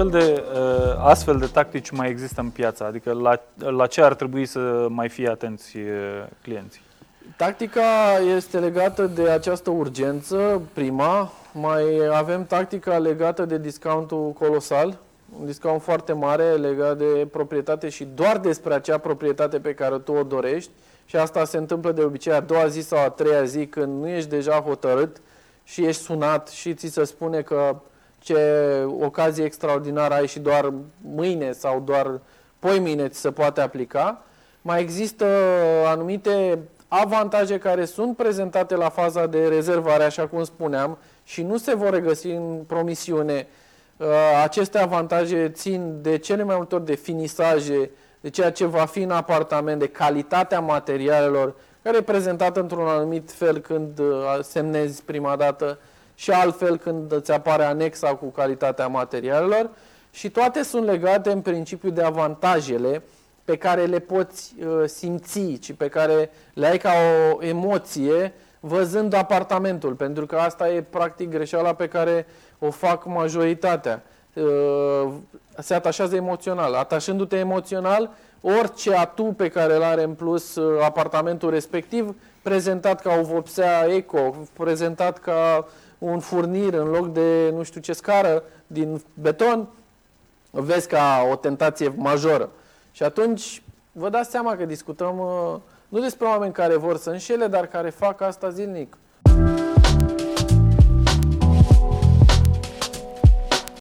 fel de, uh, astfel de tactici mai există în piață? Adică la, la ce ar trebui să mai fie atenți uh, clienții? Tactica este legată de această urgență, prima. Mai avem tactica legată de discountul colosal, un discount foarte mare legat de proprietate și doar despre acea proprietate pe care tu o dorești. Și asta se întâmplă de obicei a doua zi sau a treia zi când nu ești deja hotărât și ești sunat și ți se spune că ce ocazie extraordinară ai și doar mâine sau doar poimine ți se poate aplica. Mai există anumite avantaje care sunt prezentate la faza de rezervare, așa cum spuneam, și nu se vor regăsi în promisiune. Uh, aceste avantaje țin de cele mai multe ori de finisaje, de ceea ce va fi în apartament, de calitatea materialelor, care e prezentată într-un anumit fel când uh, semnezi prima dată și altfel când îți apare anexa cu calitatea materialelor și toate sunt legate în principiu de avantajele pe care le poți uh, simți și pe care le ai ca o emoție văzând apartamentul, pentru că asta e practic greșeala pe care o fac majoritatea. Uh, se atașează emoțional. Atașându-te emoțional, orice atu pe care îl are în plus uh, apartamentul respectiv, prezentat ca o vopsea eco, prezentat ca un furnir în loc de nu știu ce scară din beton, vezi ca o tentație majoră. Și atunci vă dați seama că discutăm uh, nu despre oameni care vor să înșele, dar care fac asta zilnic.